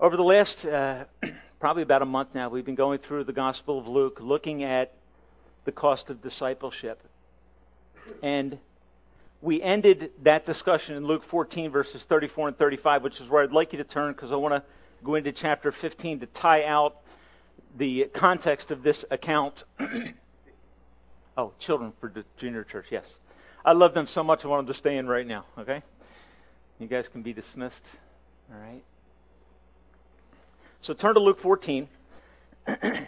Over the last uh, probably about a month now, we've been going through the Gospel of Luke, looking at the cost of discipleship. And we ended that discussion in Luke 14, verses 34 and 35, which is where I'd like you to turn because I want to go into chapter 15 to tie out the context of this account. oh, children for the junior church, yes. I love them so much, I want them to stay in right now, okay? You guys can be dismissed, all right? So turn to Luke 14.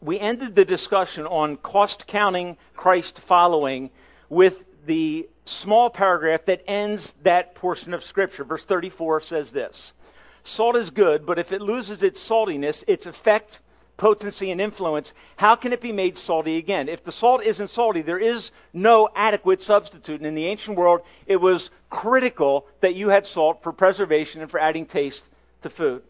we ended the discussion on cost counting, Christ following, with the small paragraph that ends that portion of Scripture. Verse 34 says this Salt is good, but if it loses its saltiness, its effect, potency, and influence, how can it be made salty again? If the salt isn't salty, there is no adequate substitute. And in the ancient world, it was critical that you had salt for preservation and for adding taste to food.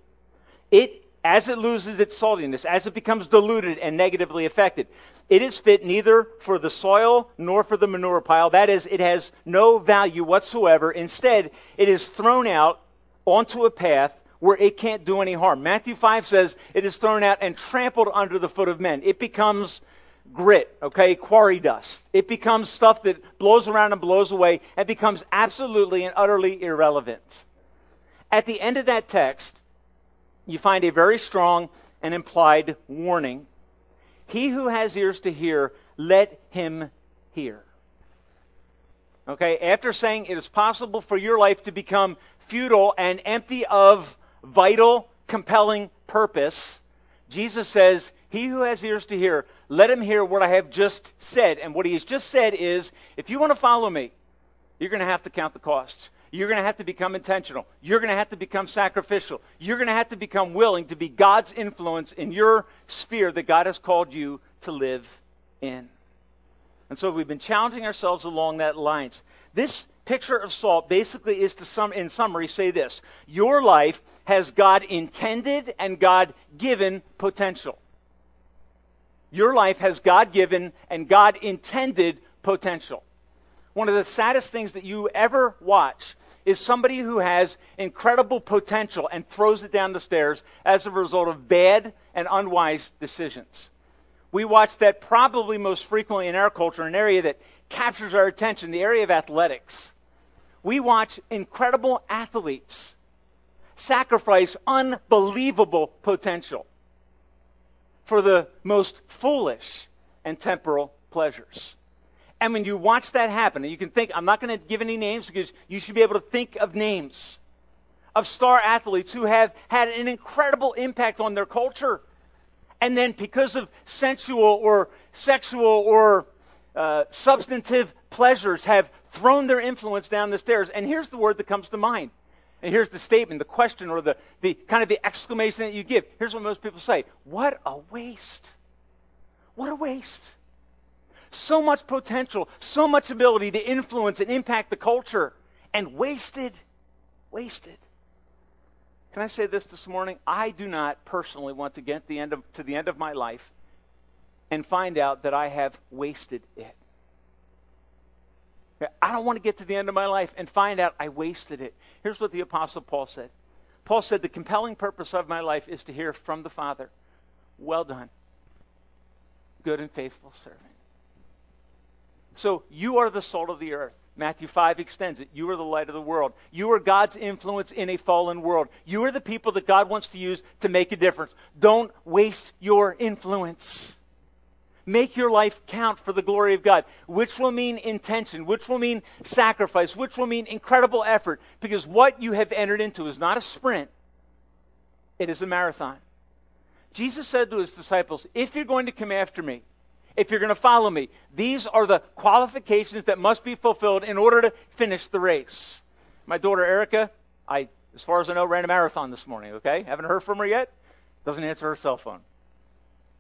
It, as it loses its saltiness, as it becomes diluted and negatively affected, it is fit neither for the soil nor for the manure pile. That is, it has no value whatsoever. Instead, it is thrown out onto a path where it can't do any harm. Matthew 5 says it is thrown out and trampled under the foot of men. It becomes grit, okay, quarry dust. It becomes stuff that blows around and blows away and becomes absolutely and utterly irrelevant. At the end of that text, you find a very strong and implied warning. He who has ears to hear, let him hear. Okay, after saying it is possible for your life to become futile and empty of vital, compelling purpose, Jesus says, He who has ears to hear, let him hear what I have just said. And what he has just said is if you want to follow me, you're going to have to count the costs. You're going to have to become intentional. You're going to have to become sacrificial. You're going to have to become willing to be God's influence in your sphere that God has called you to live in. And so we've been challenging ourselves along that lines. This picture of salt basically is to sum in summary say this. Your life has God intended and God given potential. Your life has God given and God intended potential. One of the saddest things that you ever watch is somebody who has incredible potential and throws it down the stairs as a result of bad and unwise decisions. We watch that probably most frequently in our culture, an area that captures our attention, the area of athletics. We watch incredible athletes sacrifice unbelievable potential for the most foolish and temporal pleasures. And when you watch that happen, and you can think, I'm not going to give any names because you should be able to think of names of star athletes who have had an incredible impact on their culture. And then, because of sensual or sexual or uh, substantive pleasures, have thrown their influence down the stairs. And here's the word that comes to mind. And here's the statement, the question, or the, the kind of the exclamation that you give. Here's what most people say What a waste! What a waste! So much potential, so much ability to influence and impact the culture, and wasted, wasted. Can I say this this morning? I do not personally want to get the end of, to the end of my life and find out that I have wasted it. I don't want to get to the end of my life and find out I wasted it. Here's what the Apostle Paul said Paul said, The compelling purpose of my life is to hear from the Father, Well done, good and faithful servant. So you are the salt of the earth. Matthew 5 extends it. You are the light of the world. You are God's influence in a fallen world. You are the people that God wants to use to make a difference. Don't waste your influence. Make your life count for the glory of God, which will mean intention, which will mean sacrifice, which will mean incredible effort, because what you have entered into is not a sprint, it is a marathon. Jesus said to his disciples, If you're going to come after me, if you're going to follow me. These are the qualifications that must be fulfilled in order to finish the race. My daughter Erica, I, as far as I know, ran a marathon this morning, okay? Haven't heard from her yet. Doesn't answer her cell phone.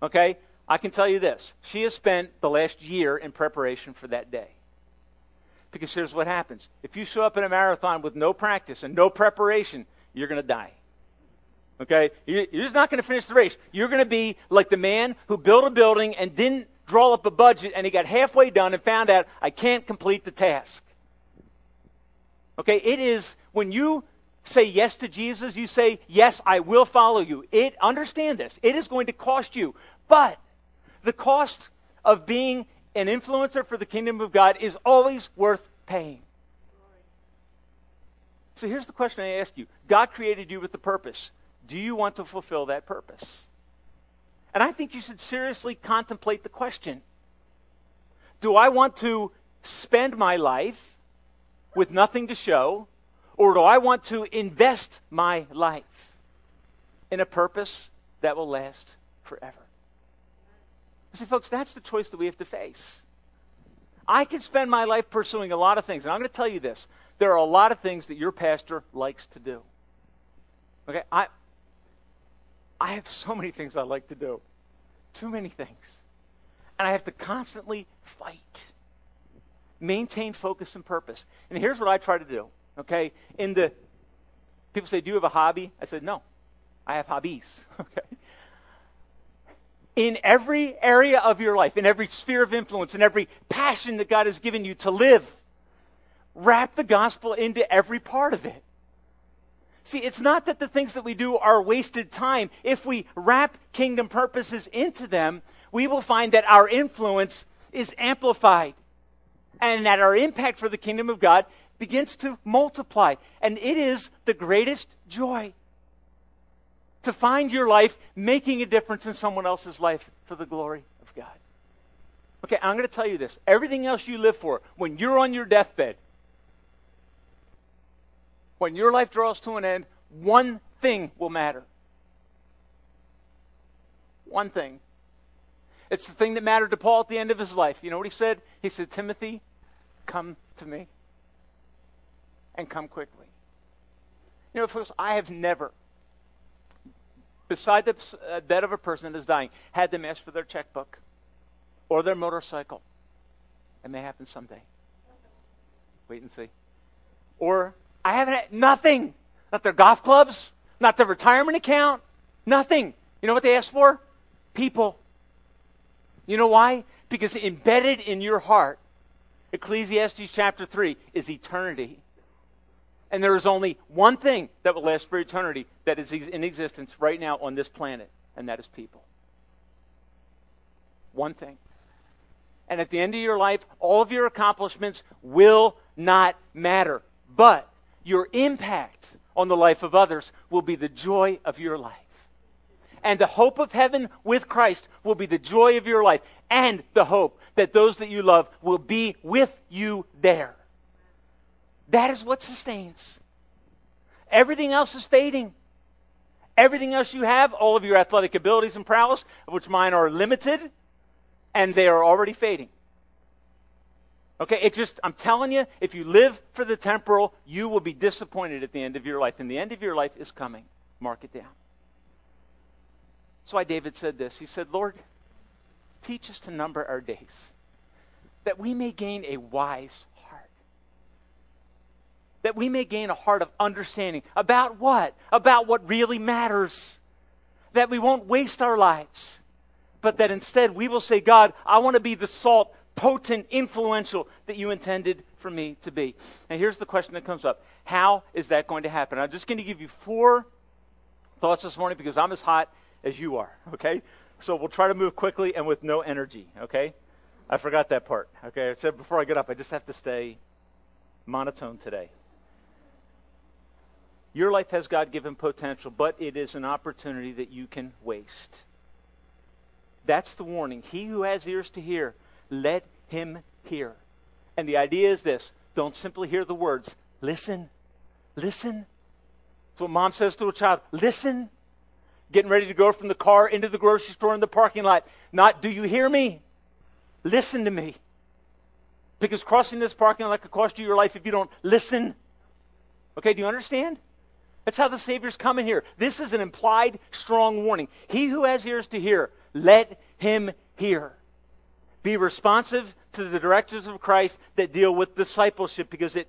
Okay? I can tell you this. She has spent the last year in preparation for that day. Because here's what happens. If you show up in a marathon with no practice and no preparation, you're going to die. Okay? You're just not going to finish the race. You're going to be like the man who built a building and didn't draw up a budget and he got halfway done and found out I can't complete the task. Okay, it is when you say yes to Jesus, you say, Yes, I will follow you. It understand this. It is going to cost you. But the cost of being an influencer for the kingdom of God is always worth paying. So here's the question I ask you God created you with a purpose. Do you want to fulfill that purpose? And I think you should seriously contemplate the question Do I want to spend my life with nothing to show, or do I want to invest my life in a purpose that will last forever? See, folks, that's the choice that we have to face. I can spend my life pursuing a lot of things, and I'm going to tell you this there are a lot of things that your pastor likes to do. Okay, I I have so many things I like to do. Too many things. And I have to constantly fight. Maintain focus and purpose. And here's what I try to do. Okay? In the people say, Do you have a hobby? I said, No. I have hobbies. Okay. In every area of your life, in every sphere of influence, in every passion that God has given you to live, wrap the gospel into every part of it. See, it's not that the things that we do are wasted time. If we wrap kingdom purposes into them, we will find that our influence is amplified and that our impact for the kingdom of God begins to multiply. And it is the greatest joy to find your life making a difference in someone else's life for the glory of God. Okay, I'm going to tell you this. Everything else you live for, when you're on your deathbed, when your life draws to an end, one thing will matter. One thing. It's the thing that mattered to Paul at the end of his life. You know what he said? He said, Timothy, come to me. And come quickly. You know, folks, I have never, beside the uh, bed of a person that is dying, had them ask for their checkbook or their motorcycle. It may happen someday. Wait and see. Or I haven't had nothing. Not their golf clubs, not their retirement account, nothing. You know what they asked for? People. You know why? Because embedded in your heart, Ecclesiastes chapter 3 is eternity. And there is only one thing that will last for eternity that is in existence right now on this planet, and that is people. One thing. And at the end of your life, all of your accomplishments will not matter. But your impact on the life of others will be the joy of your life. And the hope of heaven with Christ will be the joy of your life and the hope that those that you love will be with you there. That is what sustains. Everything else is fading. Everything else you have, all of your athletic abilities and prowess, of which mine are limited, and they are already fading. Okay, it's just, I'm telling you, if you live for the temporal, you will be disappointed at the end of your life. And the end of your life is coming. Mark it down. That's why David said this. He said, Lord, teach us to number our days, that we may gain a wise heart. That we may gain a heart of understanding. About what? About what really matters. That we won't waste our lives, but that instead we will say, God, I want to be the salt potent, influential that you intended for me to be. And here's the question that comes up How is that going to happen? I'm just going to give you four thoughts this morning because I'm as hot as you are, okay? So we'll try to move quickly and with no energy, okay? I forgot that part, okay? I said before I get up, I just have to stay monotone today. Your life has God given potential, but it is an opportunity that you can waste. That's the warning. He who has ears to hear, let him hear. And the idea is this don't simply hear the words, listen. Listen. That's what mom says to a child listen. Getting ready to go from the car into the grocery store in the parking lot. Not, do you hear me? Listen to me. Because crossing this parking lot could cost you your life if you don't listen. Okay, do you understand? That's how the Savior's coming here. This is an implied strong warning. He who has ears to hear, let him hear. Be responsive to the directives of Christ that deal with discipleship because it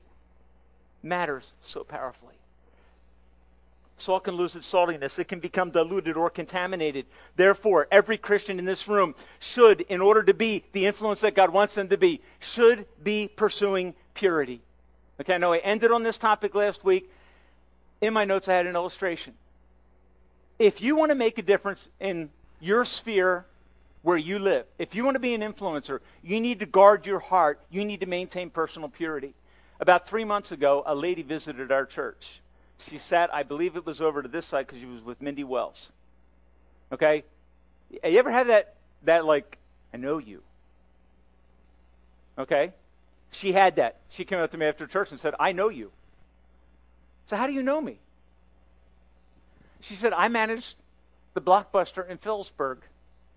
matters so powerfully. Salt can lose its saltiness. It can become diluted or contaminated. Therefore, every Christian in this room should, in order to be the influence that God wants them to be, should be pursuing purity. Okay, I know I ended on this topic last week. in my notes, I had an illustration. If you want to make a difference in your sphere where you live, if you want to be an influencer, you need to guard your heart. You need to maintain personal purity. About three months ago, a lady visited our church. She sat, I believe it was over to this side because she was with Mindy Wells. Okay? You ever had that, that like, I know you? Okay? She had that. She came up to me after church and said, I know you. So, how do you know me? She said, I managed the blockbuster in Phillipsburg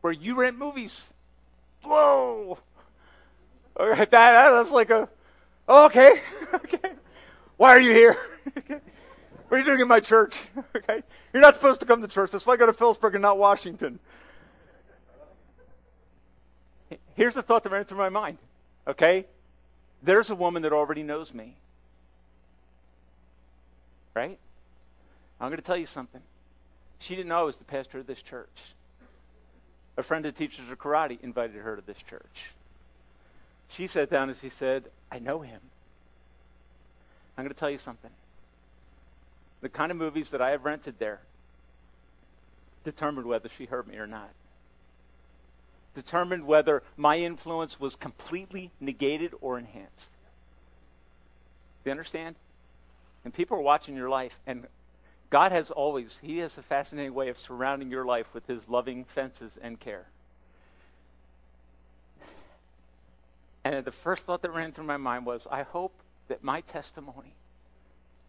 where you rent movies. Whoa! that, that's like a, oh, okay, okay. Why are you here? what are you doing in my church? okay, you're not supposed to come to church. That's why I go to Phillipsburg and not Washington. Here's the thought that ran through my mind. Okay, there's a woman that already knows me. Right? I'm going to tell you something. She didn't know I was the pastor of this church. A friend that teaches her karate invited her to this church. She sat down and she said, I know him. I'm going to tell you something. The kind of movies that I have rented there determined whether she heard me or not. Determined whether my influence was completely negated or enhanced. Do you understand? And people are watching your life, and God has always, He has a fascinating way of surrounding your life with His loving fences and care. And the first thought that ran through my mind was I hope that my testimony,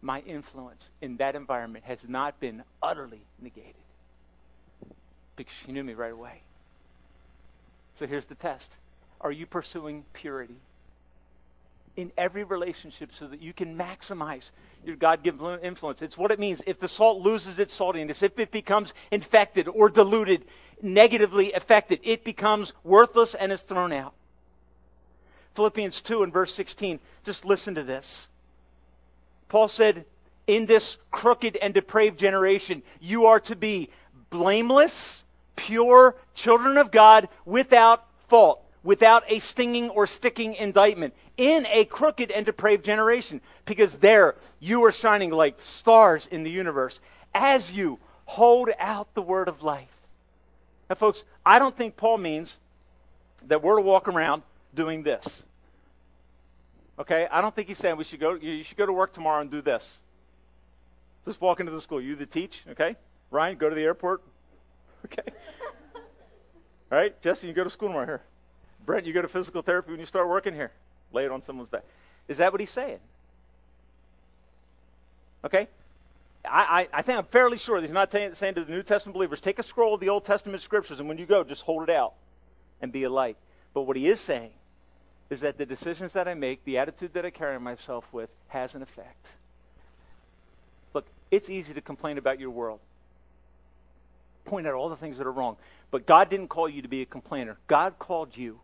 my influence in that environment has not been utterly negated. Because she knew me right away. So here's the test Are you pursuing purity? In every relationship so that you can maximize your God given influence. It's what it means. If the salt loses its saltiness, if it becomes infected or diluted, negatively affected, it becomes worthless and is thrown out. Philippians 2 and verse 16, just listen to this. Paul said, In this crooked and depraved generation, you are to be blameless, pure children of God without fault without a stinging or sticking indictment in a crooked and depraved generation. Because there you are shining like stars in the universe as you hold out the word of life. Now, folks, I don't think Paul means that we're to walk around doing this. Okay? I don't think he's saying we should go, you should go to work tomorrow and do this. Just walk into the school. You the teach, okay? Ryan, go to the airport. Okay? All right? Jesse, you go to school tomorrow here. Brent, you go to physical therapy when you start working here. Lay it on someone's back. Is that what he's saying? Okay? I, I, I think I'm fairly sure he's not t- saying to the New Testament believers, take a scroll of the Old Testament scriptures, and when you go, just hold it out and be a light. But what he is saying is that the decisions that I make, the attitude that I carry myself with, has an effect. Look, it's easy to complain about your world, point out all the things that are wrong. But God didn't call you to be a complainer. God called you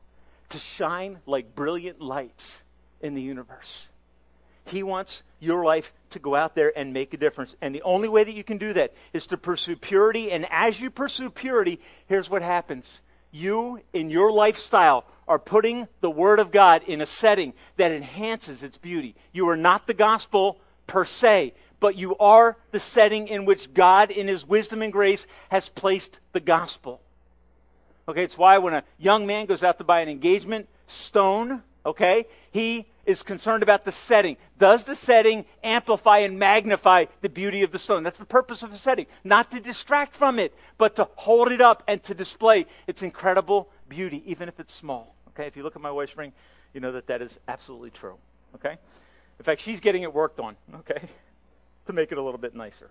to shine like brilliant lights in the universe. He wants your life to go out there and make a difference. And the only way that you can do that is to pursue purity. And as you pursue purity, here's what happens you, in your lifestyle, are putting the Word of God in a setting that enhances its beauty. You are not the gospel per se, but you are the setting in which God, in His wisdom and grace, has placed the gospel. Okay, it's why when a young man goes out to buy an engagement stone, okay, he is concerned about the setting. Does the setting amplify and magnify the beauty of the stone? That's the purpose of the setting. Not to distract from it, but to hold it up and to display its incredible beauty, even if it's small. Okay, if you look at my wife's ring, you know that that is absolutely true. Okay? In fact, she's getting it worked on, okay, to make it a little bit nicer.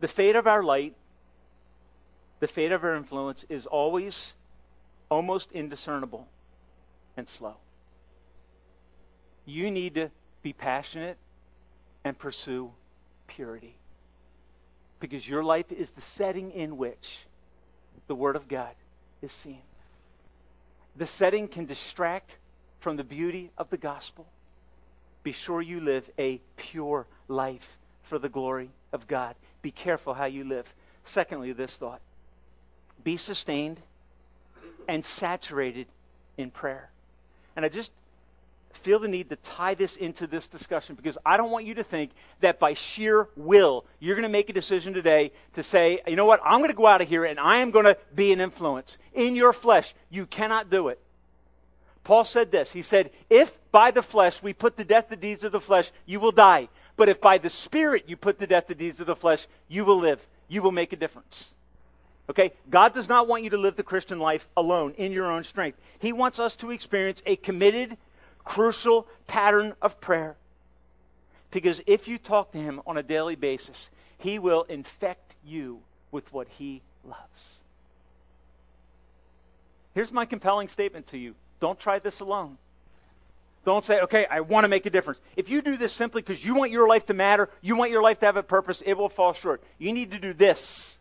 The fate of our light the fate of our influence is always almost indiscernible and slow. You need to be passionate and pursue purity. Because your life is the setting in which the Word of God is seen. The setting can distract from the beauty of the gospel. Be sure you live a pure life for the glory of God. Be careful how you live. Secondly, this thought be sustained and saturated in prayer. And I just feel the need to tie this into this discussion because I don't want you to think that by sheer will, you're going to make a decision today to say, you know what, I'm going to go out of here and I am going to be an influence. In your flesh, you cannot do it. Paul said this. He said, If by the flesh we put to death the deeds of the flesh, you will die. But if by the Spirit you put to death the deeds of the flesh, you will live. You will make a difference. Okay? God does not want you to live the Christian life alone in your own strength. He wants us to experience a committed, crucial pattern of prayer. Because if you talk to Him on a daily basis, He will infect you with what He loves. Here's my compelling statement to you don't try this alone. Don't say, okay, I want to make a difference. If you do this simply because you want your life to matter, you want your life to have a purpose, it will fall short. You need to do this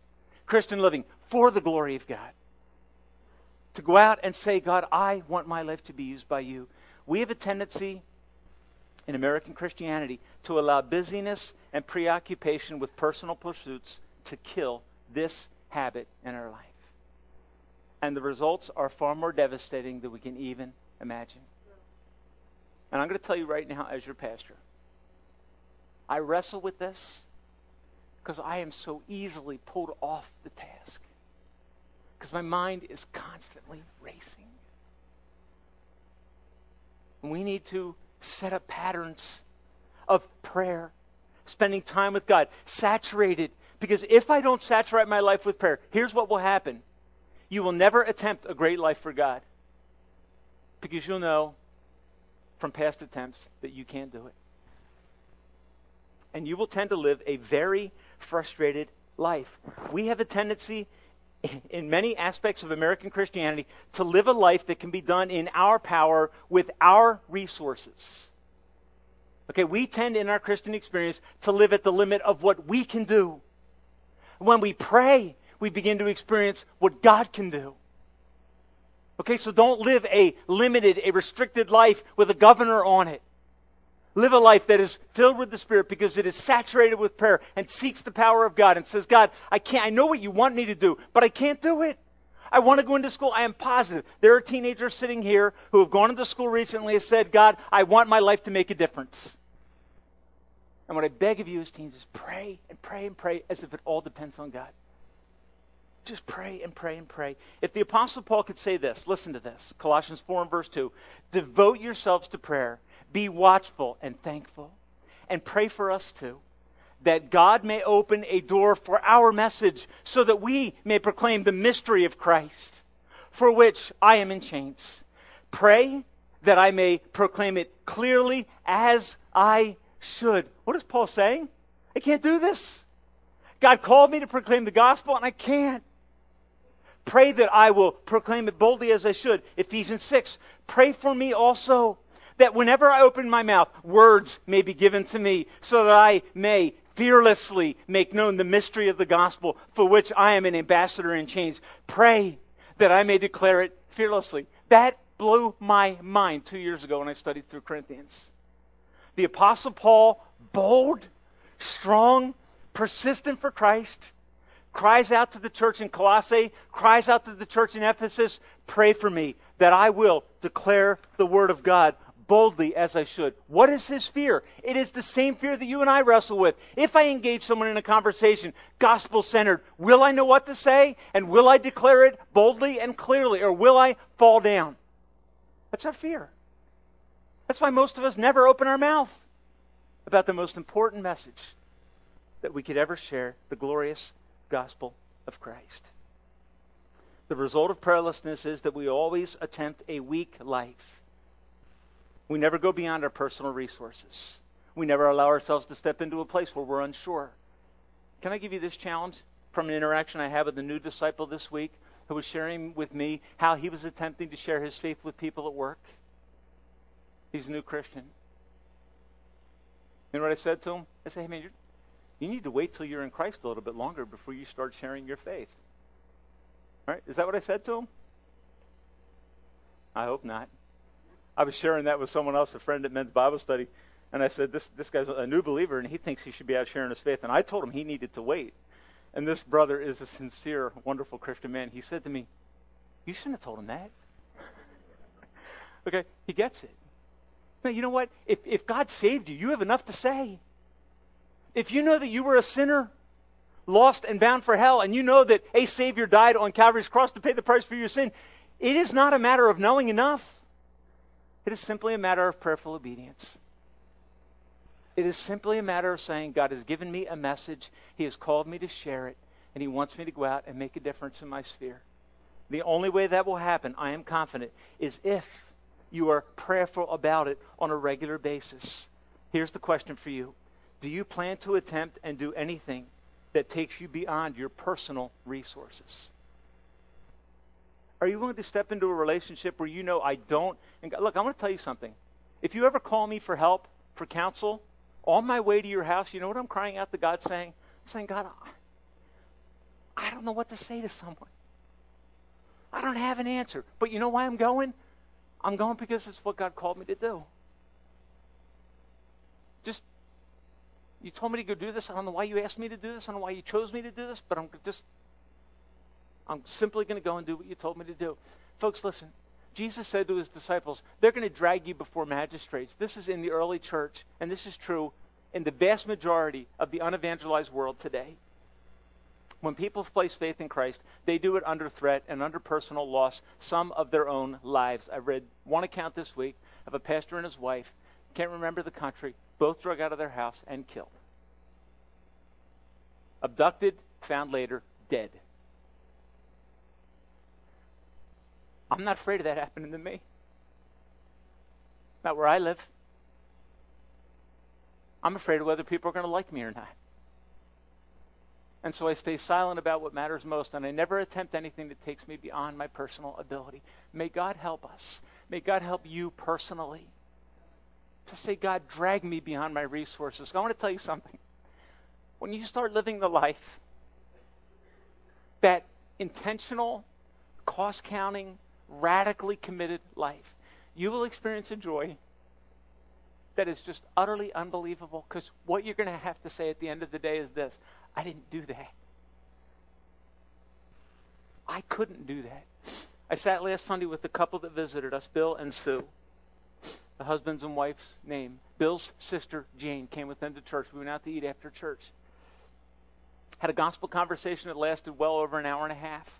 Christian living for the glory of God. To go out and say, God, I want my life to be used by you. We have a tendency in American Christianity to allow busyness and preoccupation with personal pursuits to kill this habit in our life. And the results are far more devastating than we can even imagine. And I'm going to tell you right now, as your pastor, I wrestle with this because I am so easily pulled off the task. Because my mind is constantly racing. We need to set up patterns of prayer, spending time with God, saturated. Because if I don't saturate my life with prayer, here's what will happen you will never attempt a great life for God because you'll know from past attempts that you can't do it. And you will tend to live a very frustrated life. We have a tendency in many aspects of American Christianity to live a life that can be done in our power with our resources. Okay, we tend in our Christian experience to live at the limit of what we can do. When we pray, we begin to experience what God can do. Okay, so don't live a limited, a restricted life with a governor on it. Live a life that is filled with the Spirit because it is saturated with prayer and seeks the power of God and says, God, I can't, I know what you want me to do, but I can't do it. I want to go into school. I am positive. There are teenagers sitting here who have gone into school recently and said, God, I want my life to make a difference. And what I beg of you as teens is pray and pray and pray as if it all depends on God. Just pray and pray and pray. If the Apostle Paul could say this, listen to this Colossians 4 and verse 2 Devote yourselves to prayer, be watchful and thankful, and pray for us too, that God may open a door for our message so that we may proclaim the mystery of Christ, for which I am in chains. Pray that I may proclaim it clearly as I should. What is Paul saying? I can't do this. God called me to proclaim the gospel, and I can't. Pray that I will proclaim it boldly as I should. Ephesians 6. Pray for me also, that whenever I open my mouth, words may be given to me, so that I may fearlessly make known the mystery of the gospel, for which I am an ambassador in chains. Pray that I may declare it fearlessly. That blew my mind two years ago when I studied through Corinthians. The Apostle Paul, bold, strong, persistent for Christ, cries out to the church in Colossae, cries out to the church in Ephesus, pray for me that I will declare the word of God boldly as I should. What is his fear? It is the same fear that you and I wrestle with. If I engage someone in a conversation, gospel centered, will I know what to say? And will I declare it boldly and clearly? Or will I fall down? That's our fear. That's why most of us never open our mouth about the most important message that we could ever share the glorious gospel of Christ. The result of prayerlessness is that we always attempt a weak life. We never go beyond our personal resources. We never allow ourselves to step into a place where we're unsure. Can I give you this challenge from an interaction I had with a new disciple this week who was sharing with me how he was attempting to share his faith with people at work? He's a new Christian. Know what I said to him? I said, hey, man, you need to wait till you're in Christ a little bit longer before you start sharing your faith. All right? Is that what I said to him? I hope not. I was sharing that with someone else, a friend at Men's Bible Study, and I said, this, this guy's a new believer, and he thinks he should be out sharing his faith. And I told him he needed to wait. And this brother is a sincere, wonderful Christian man. He said to me, You shouldn't have told him that. okay, he gets it. No, you know what? If, if God saved you, you have enough to say. If you know that you were a sinner, lost and bound for hell, and you know that a Savior died on Calvary's cross to pay the price for your sin, it is not a matter of knowing enough. It is simply a matter of prayerful obedience. It is simply a matter of saying, God has given me a message, He has called me to share it, and He wants me to go out and make a difference in my sphere. The only way that will happen, I am confident, is if you are prayerful about it on a regular basis. Here's the question for you Do you plan to attempt and do anything that takes you beyond your personal resources? Are you willing to step into a relationship where you know I don't? And God, look, I want to tell you something. If you ever call me for help, for counsel, on my way to your house, you know what I'm crying out to God saying? I'm saying, God, I don't know what to say to someone. I don't have an answer. But you know why I'm going? I'm going because it's what God called me to do. Just, you told me to go do this. I don't know why you asked me to do this. I don't know why you chose me to do this, but I'm just, I'm simply going to go and do what you told me to do. Folks, listen. Jesus said to his disciples, they're going to drag you before magistrates. This is in the early church, and this is true in the vast majority of the unevangelized world today. When people place faith in Christ, they do it under threat and under personal loss, some of their own lives. I read one account this week of a pastor and his wife, can't remember the country, both drug out of their house and killed. Abducted, found later, dead. I'm not afraid of that happening to me. Not where I live. I'm afraid of whether people are going to like me or not. And so I stay silent about what matters most, and I never attempt anything that takes me beyond my personal ability. May God help us. May God help you personally to say, God, drag me beyond my resources. I want to tell you something. When you start living the life, that intentional, cost counting, radically committed life, you will experience a joy that is just utterly unbelievable because what you're going to have to say at the end of the day is this I didn't do that. I couldn't do that. I sat last Sunday with the couple that visited us, Bill and Sue, the husband's and wife's name. Bill's sister, Jane, came with them to church. We went out to eat after church. Had a gospel conversation that lasted well over an hour and a half.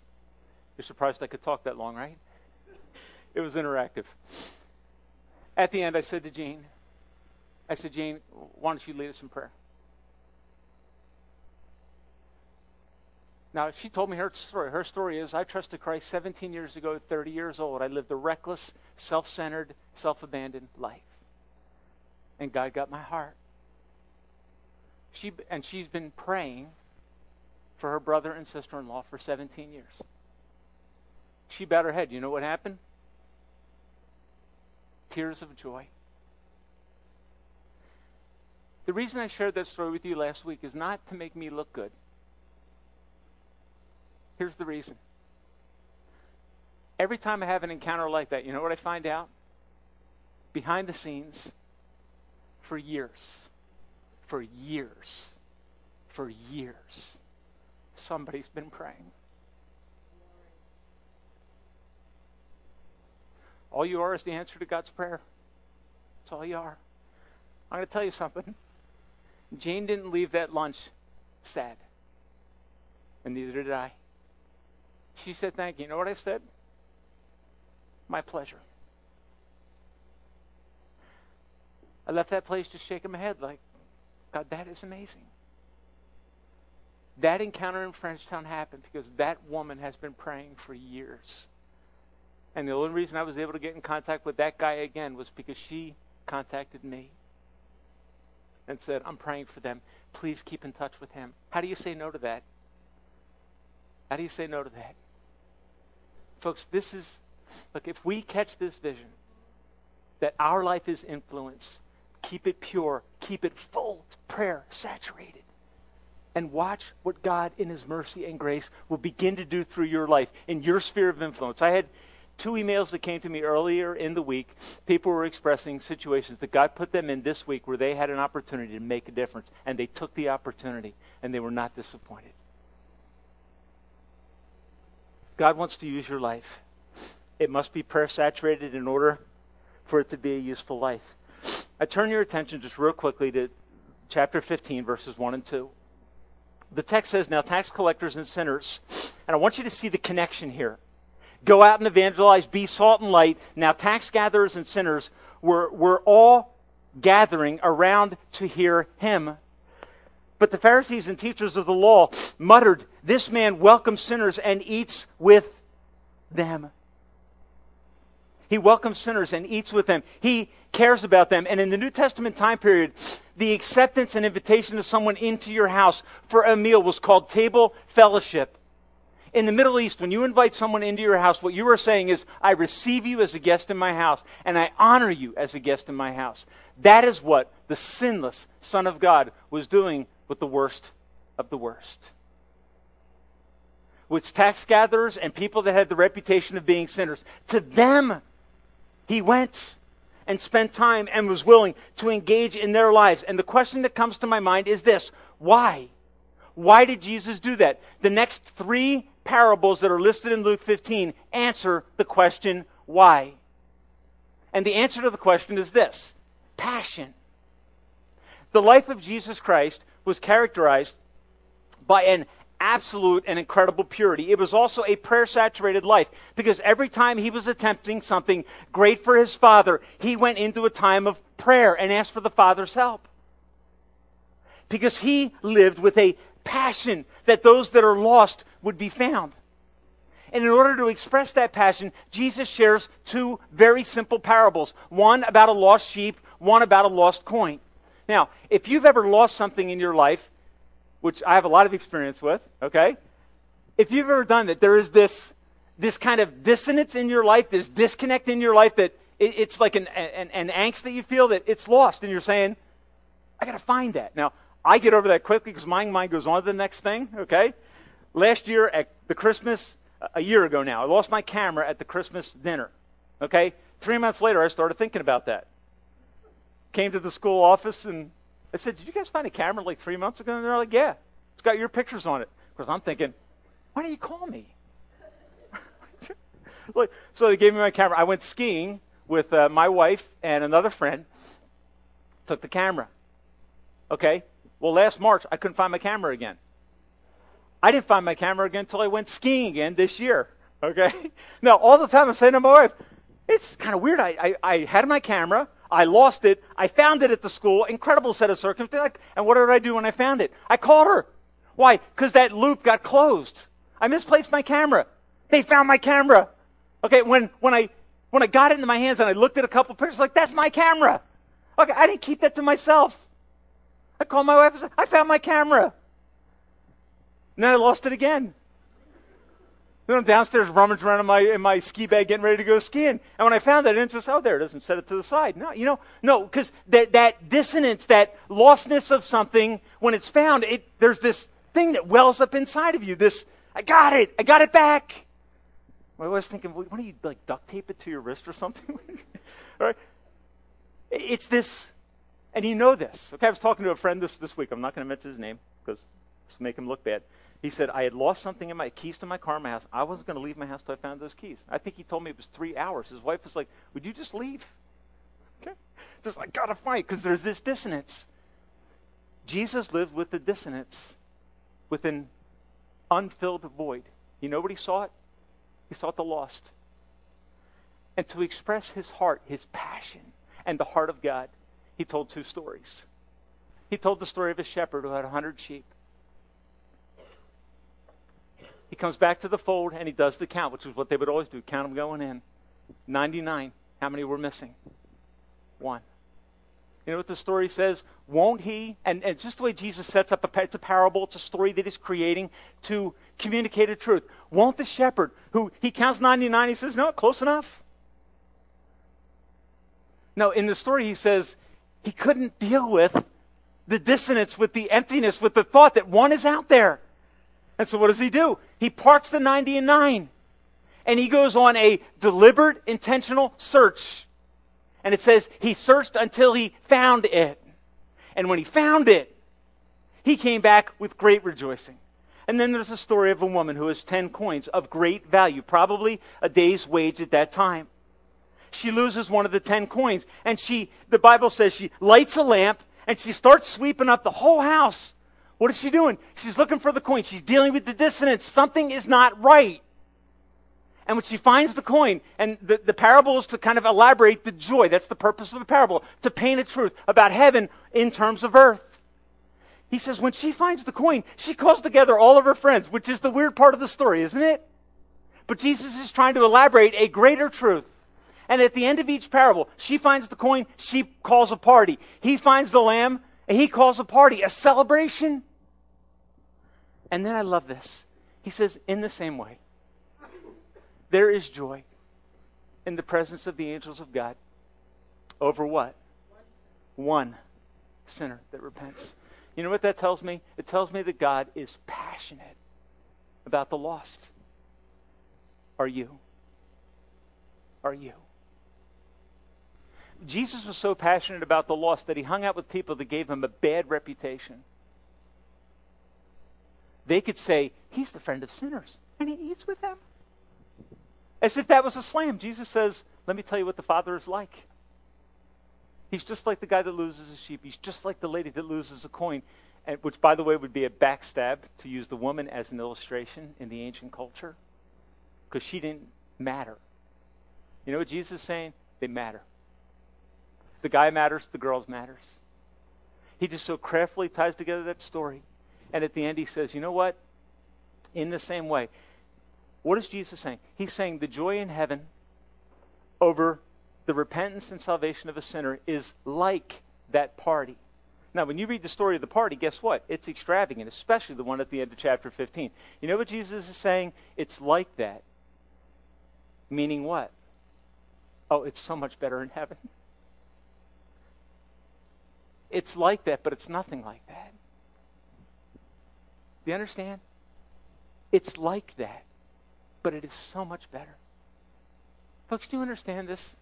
You're surprised I could talk that long, right? It was interactive. At the end, I said to Jane, I said, Jane, why don't you lead us in prayer? Now, she told me her story. Her story is I trusted Christ 17 years ago, 30 years old. I lived a reckless, self centered, self abandoned life. And God got my heart. She, and she's been praying for her brother and sister in law for 17 years. She bowed her head. You know what happened? Tears of joy. The reason I shared that story with you last week is not to make me look good. Here's the reason. Every time I have an encounter like that, you know what I find out? Behind the scenes, for years, for years, for years, somebody's been praying. All you are is the answer to God's prayer. That's all you are. I'm going to tell you something. Jane didn't leave that lunch sad. And neither did I. She said, Thank you. You know what I said? My pleasure. I left that place just shaking my head like, God, that is amazing. That encounter in Frenchtown happened because that woman has been praying for years. And the only reason I was able to get in contact with that guy again was because she contacted me and said, I'm praying for them. Please keep in touch with him. How do you say no to that? How do you say no to that? Folks, this is, look, if we catch this vision that our life is influence, keep it pure, keep it full, prayer, saturated, and watch what God, in His mercy and grace, will begin to do through your life, in your sphere of influence. I had two emails that came to me earlier in the week. People were expressing situations that God put them in this week where they had an opportunity to make a difference, and they took the opportunity, and they were not disappointed. God wants to use your life. It must be prayer saturated in order for it to be a useful life. I turn your attention just real quickly to chapter 15, verses 1 and 2. The text says, Now tax collectors and sinners, and I want you to see the connection here. Go out and evangelize, be salt and light. Now tax gatherers and sinners were, were all gathering around to hear him. But the Pharisees and teachers of the law muttered, This man welcomes sinners and eats with them. He welcomes sinners and eats with them. He cares about them. And in the New Testament time period, the acceptance and invitation of someone into your house for a meal was called table fellowship. In the Middle East, when you invite someone into your house, what you are saying is, I receive you as a guest in my house, and I honor you as a guest in my house. That is what the sinless Son of God was doing with the worst of the worst. With tax gatherers and people that had the reputation of being sinners. To them, he went and spent time and was willing to engage in their lives. And the question that comes to my mind is this why? Why did Jesus do that? The next three parables that are listed in Luke 15 answer the question why. And the answer to the question is this passion. The life of Jesus Christ was characterized by an absolute and incredible purity. It was also a prayer saturated life because every time he was attempting something great for his Father, he went into a time of prayer and asked for the Father's help. Because he lived with a passion that those that are lost would be found. And in order to express that passion, Jesus shares two very simple parables one about a lost sheep, one about a lost coin. Now, if you've ever lost something in your life, which I have a lot of experience with, okay? If you've ever done that, there is this, this kind of dissonance in your life, this disconnect in your life that it, it's like an, an, an angst that you feel that it's lost, and you're saying, I got to find that. Now, I get over that quickly because my mind goes on to the next thing, okay? Last year at the Christmas, a year ago now, I lost my camera at the Christmas dinner, okay? Three months later, I started thinking about that. Came to the school office and I said, Did you guys find a camera like three months ago? And they're like, Yeah, it's got your pictures on it. Because I'm thinking, Why do not you call me? so they gave me my camera. I went skiing with uh, my wife and another friend, took the camera. Okay? Well, last March, I couldn't find my camera again. I didn't find my camera again until I went skiing again this year. Okay? Now, all the time I'm saying to my wife, it's kind of weird. I, I, I had my camera. I lost it. I found it at the school. Incredible set of circumstances. And what did I do when I found it? I called her. Why? Because that loop got closed. I misplaced my camera. They found my camera. Okay, when, when I when I got it into my hands and I looked at a couple pictures, like, that's my camera. Okay, I didn't keep that to myself. I called my wife and said, I found my camera. And then I lost it again. Then I'm downstairs rummaging around in my, in my ski bag getting ready to go skiing. And when I found that, it says, oh, there it is, and set it to the side. No, you know, no, because that, that dissonance, that lostness of something, when it's found, it, there's this thing that wells up inside of you. This, I got it, I got it back. I was thinking, why don't you like duct tape it to your wrist or something? Right? It's this, and you know this. Okay, I was talking to a friend this, this week. I'm not going to mention his name because it's make him look bad. He said, I had lost something in my keys to my car in my house. I wasn't going to leave my house until I found those keys. I think he told me it was three hours. His wife was like, Would you just leave? Okay? Just, I got to fight because there's this dissonance. Jesus lived with the dissonance, with an unfilled void. You know what he saw it? He saw the lost. And to express his heart, his passion, and the heart of God, he told two stories. He told the story of a shepherd who had a hundred sheep. He comes back to the fold and he does the count, which is what they would always do count them going in. 99. How many were missing? One. You know what the story says? Won't he? And, and it's just the way Jesus sets up a, it's a parable, it's a story that he's creating to communicate a truth. Won't the shepherd, who he counts 99, he says, no, close enough. No, in the story he says he couldn't deal with the dissonance, with the emptiness, with the thought that one is out there. And so what does he do? He parks the 90 and 9. And he goes on a deliberate, intentional search. And it says he searched until he found it. And when he found it, he came back with great rejoicing. And then there's a story of a woman who has 10 coins of great value, probably a day's wage at that time. she loses one of the ten coins. And she, the Bible says she lights a lamp and she starts sweeping up the whole house. What is she doing? She's looking for the coin. She's dealing with the dissonance. Something is not right. And when she finds the coin, and the, the parable is to kind of elaborate the joy. That's the purpose of the parable, to paint a truth about heaven in terms of earth. He says, when she finds the coin, she calls together all of her friends, which is the weird part of the story, isn't it? But Jesus is trying to elaborate a greater truth. And at the end of each parable, she finds the coin, she calls a party. He finds the lamb, and he calls a party, a celebration. And then I love this. He says, in the same way, there is joy in the presence of the angels of God over what? One sinner that repents. You know what that tells me? It tells me that God is passionate about the lost. Are you? Are you? Jesus was so passionate about the lost that he hung out with people that gave him a bad reputation. They could say, He's the friend of sinners, and he eats with them. As if that was a slam. Jesus says, Let me tell you what the Father is like. He's just like the guy that loses a sheep. He's just like the lady that loses a coin, and, which, by the way, would be a backstab to use the woman as an illustration in the ancient culture because she didn't matter. You know what Jesus is saying? They matter. The guy matters, the girls matters. He just so carefully ties together that story. And at the end, he says, You know what? In the same way, what is Jesus saying? He's saying the joy in heaven over the repentance and salvation of a sinner is like that party. Now, when you read the story of the party, guess what? It's extravagant, especially the one at the end of chapter 15. You know what Jesus is saying? It's like that. Meaning what? Oh, it's so much better in heaven. It's like that, but it's nothing like that. Do you understand? It's like that but it is so much better. Folks, do you understand this?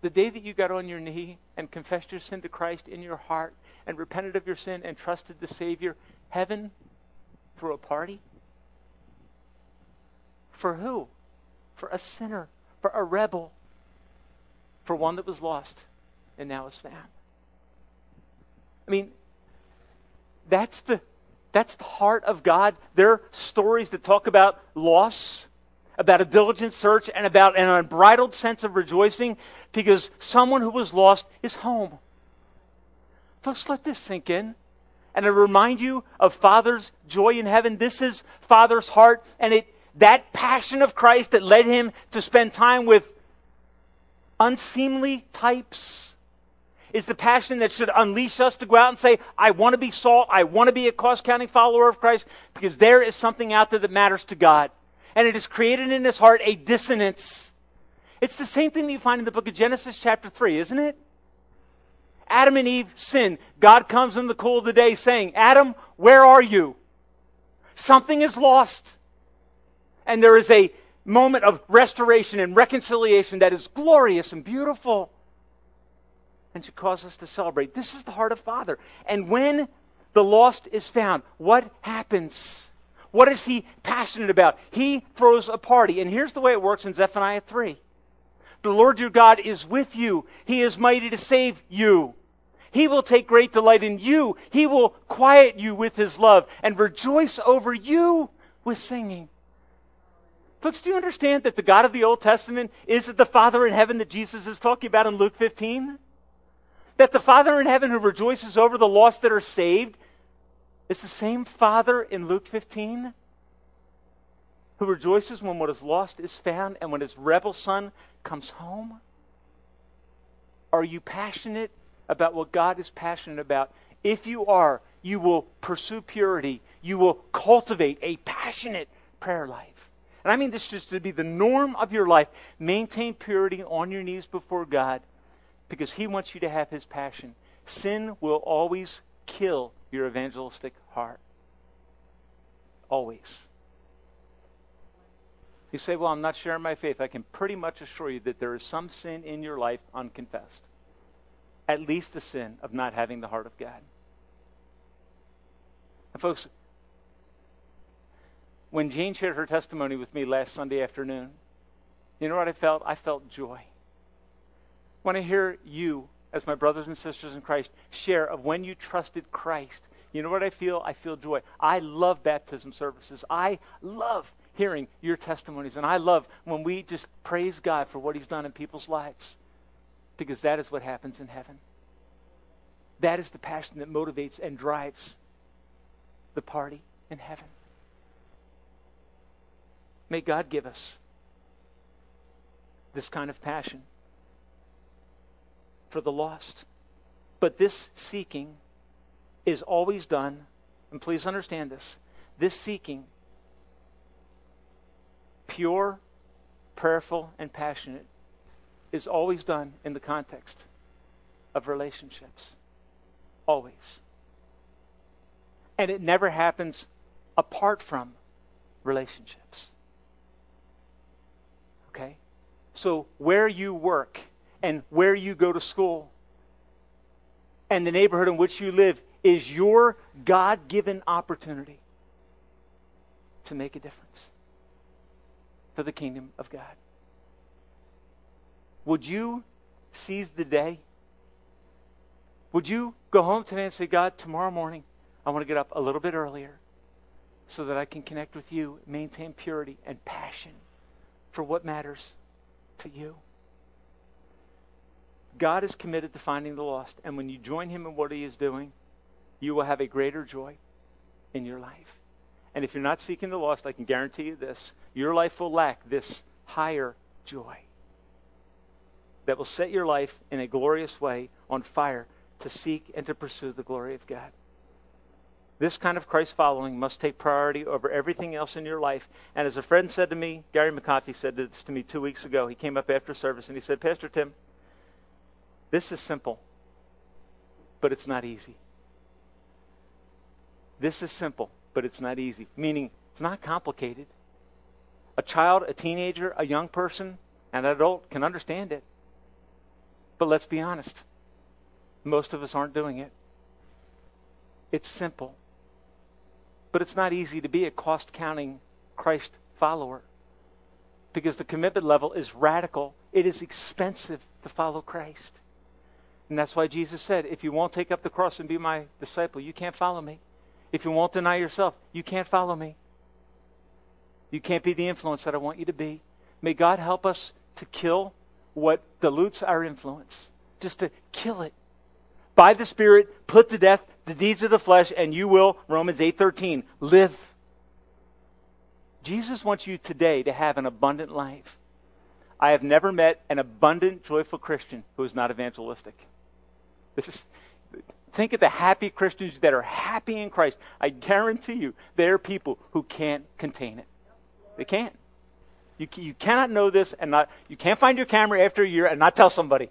The day that you got on your knee and confessed your sin to Christ in your heart and repented of your sin and trusted the Savior, heaven threw a party? For who? For a sinner, for a rebel, for one that was lost and now is found. I mean, that's the that's the heart of God. There are stories that talk about loss about a diligent search, and about an unbridled sense of rejoicing because someone who was lost is home. Folks, let this sink in. And I remind you of Father's joy in heaven. This is Father's heart, and it that passion of Christ that led him to spend time with unseemly types is the passion that should unleash us to go out and say, I want to be salt. I want to be a cost counting follower of Christ because there is something out there that matters to God and it has created in his heart a dissonance. It's the same thing that you find in the book of Genesis, chapter 3, isn't it? Adam and Eve sin. God comes in the cool of the day saying, Adam, where are you? Something is lost. And there is a moment of restoration and reconciliation that is glorious and beautiful and to cause us to celebrate. This is the heart of Father. And when the lost is found, what happens? What is he passionate about? He throws a party. And here's the way it works in Zephaniah 3 The Lord your God is with you, he is mighty to save you. He will take great delight in you. He will quiet you with his love and rejoice over you with singing. Folks, do you understand that the God of the Old Testament is the Father in heaven that Jesus is talking about in Luke 15? That the Father in heaven who rejoices over the lost that are saved is the same Father in Luke 15 who rejoices when what is lost is found and when his rebel son comes home? Are you passionate about what God is passionate about? If you are, you will pursue purity. You will cultivate a passionate prayer life. And I mean this just to be the norm of your life. Maintain purity on your knees before God because He wants you to have His passion. Sin will always kill your evangelistic heart. Always. You say, Well, I'm not sharing my faith. I can pretty much assure you that there is some sin in your life unconfessed. At least the sin of not having the heart of God. And, folks, when Jane shared her testimony with me last Sunday afternoon, you know what I felt? I felt joy. When to hear you, as my brothers and sisters in Christ, share of when you trusted Christ, you know what I feel? I feel joy. I love baptism services. I love hearing your testimonies. And I love when we just praise God for what He's done in people's lives because that is what happens in heaven. That is the passion that motivates and drives the party in heaven. May God give us this kind of passion for the lost. But this seeking is always done, and please understand this this seeking, pure, prayerful, and passionate, is always done in the context of relationships. Always. And it never happens apart from relationships. Okay? So, where you work and where you go to school and the neighborhood in which you live is your God given opportunity to make a difference for the kingdom of God. Would you seize the day? Would you go home today and say, God, tomorrow morning, I want to get up a little bit earlier so that I can connect with you, maintain purity and passion for what matters to you? God is committed to finding the lost, and when you join Him in what He is doing, you will have a greater joy in your life. And if you're not seeking the lost, I can guarantee you this your life will lack this higher joy that will set your life in a glorious way on fire to seek and to pursue the glory of God. This kind of Christ following must take priority over everything else in your life. And as a friend said to me, Gary McCarthy said this to me two weeks ago. He came up after service and he said, Pastor Tim, this is simple, but it's not easy. This is simple, but it's not easy. Meaning, it's not complicated. A child, a teenager, a young person, an adult can understand it. But let's be honest. Most of us aren't doing it. It's simple. But it's not easy to be a cost counting Christ follower because the commitment level is radical. It is expensive to follow Christ. And that's why Jesus said, if you won't take up the cross and be my disciple, you can't follow me. If you won't deny yourself, you can't follow me. You can't be the influence that I want you to be. May God help us to kill what dilutes our influence, just to kill it. By the Spirit, put to death the deeds of the flesh, and you will, Romans 8.13, live. Jesus wants you today to have an abundant life. I have never met an abundant, joyful Christian who is not evangelistic. Is, think of the happy Christians that are happy in Christ. I guarantee you, they are people who can't contain it. They can't. You, you cannot know this and not, you can't find your camera after a year and not tell somebody.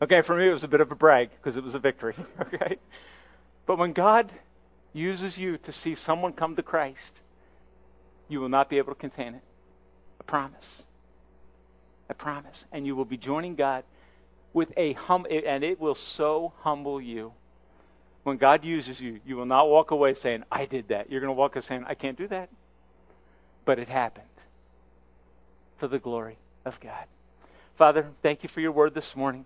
Okay, for me it was a bit of a brag because it was a victory. Okay? But when God uses you to see someone come to Christ, you will not be able to contain it. I promise. I promise. And you will be joining God with a hum, and it will so humble you. When God uses you, you will not walk away saying, I did that. You're going to walk away saying, I can't do that. But it happened for the glory of God. Father, thank you for your word this morning.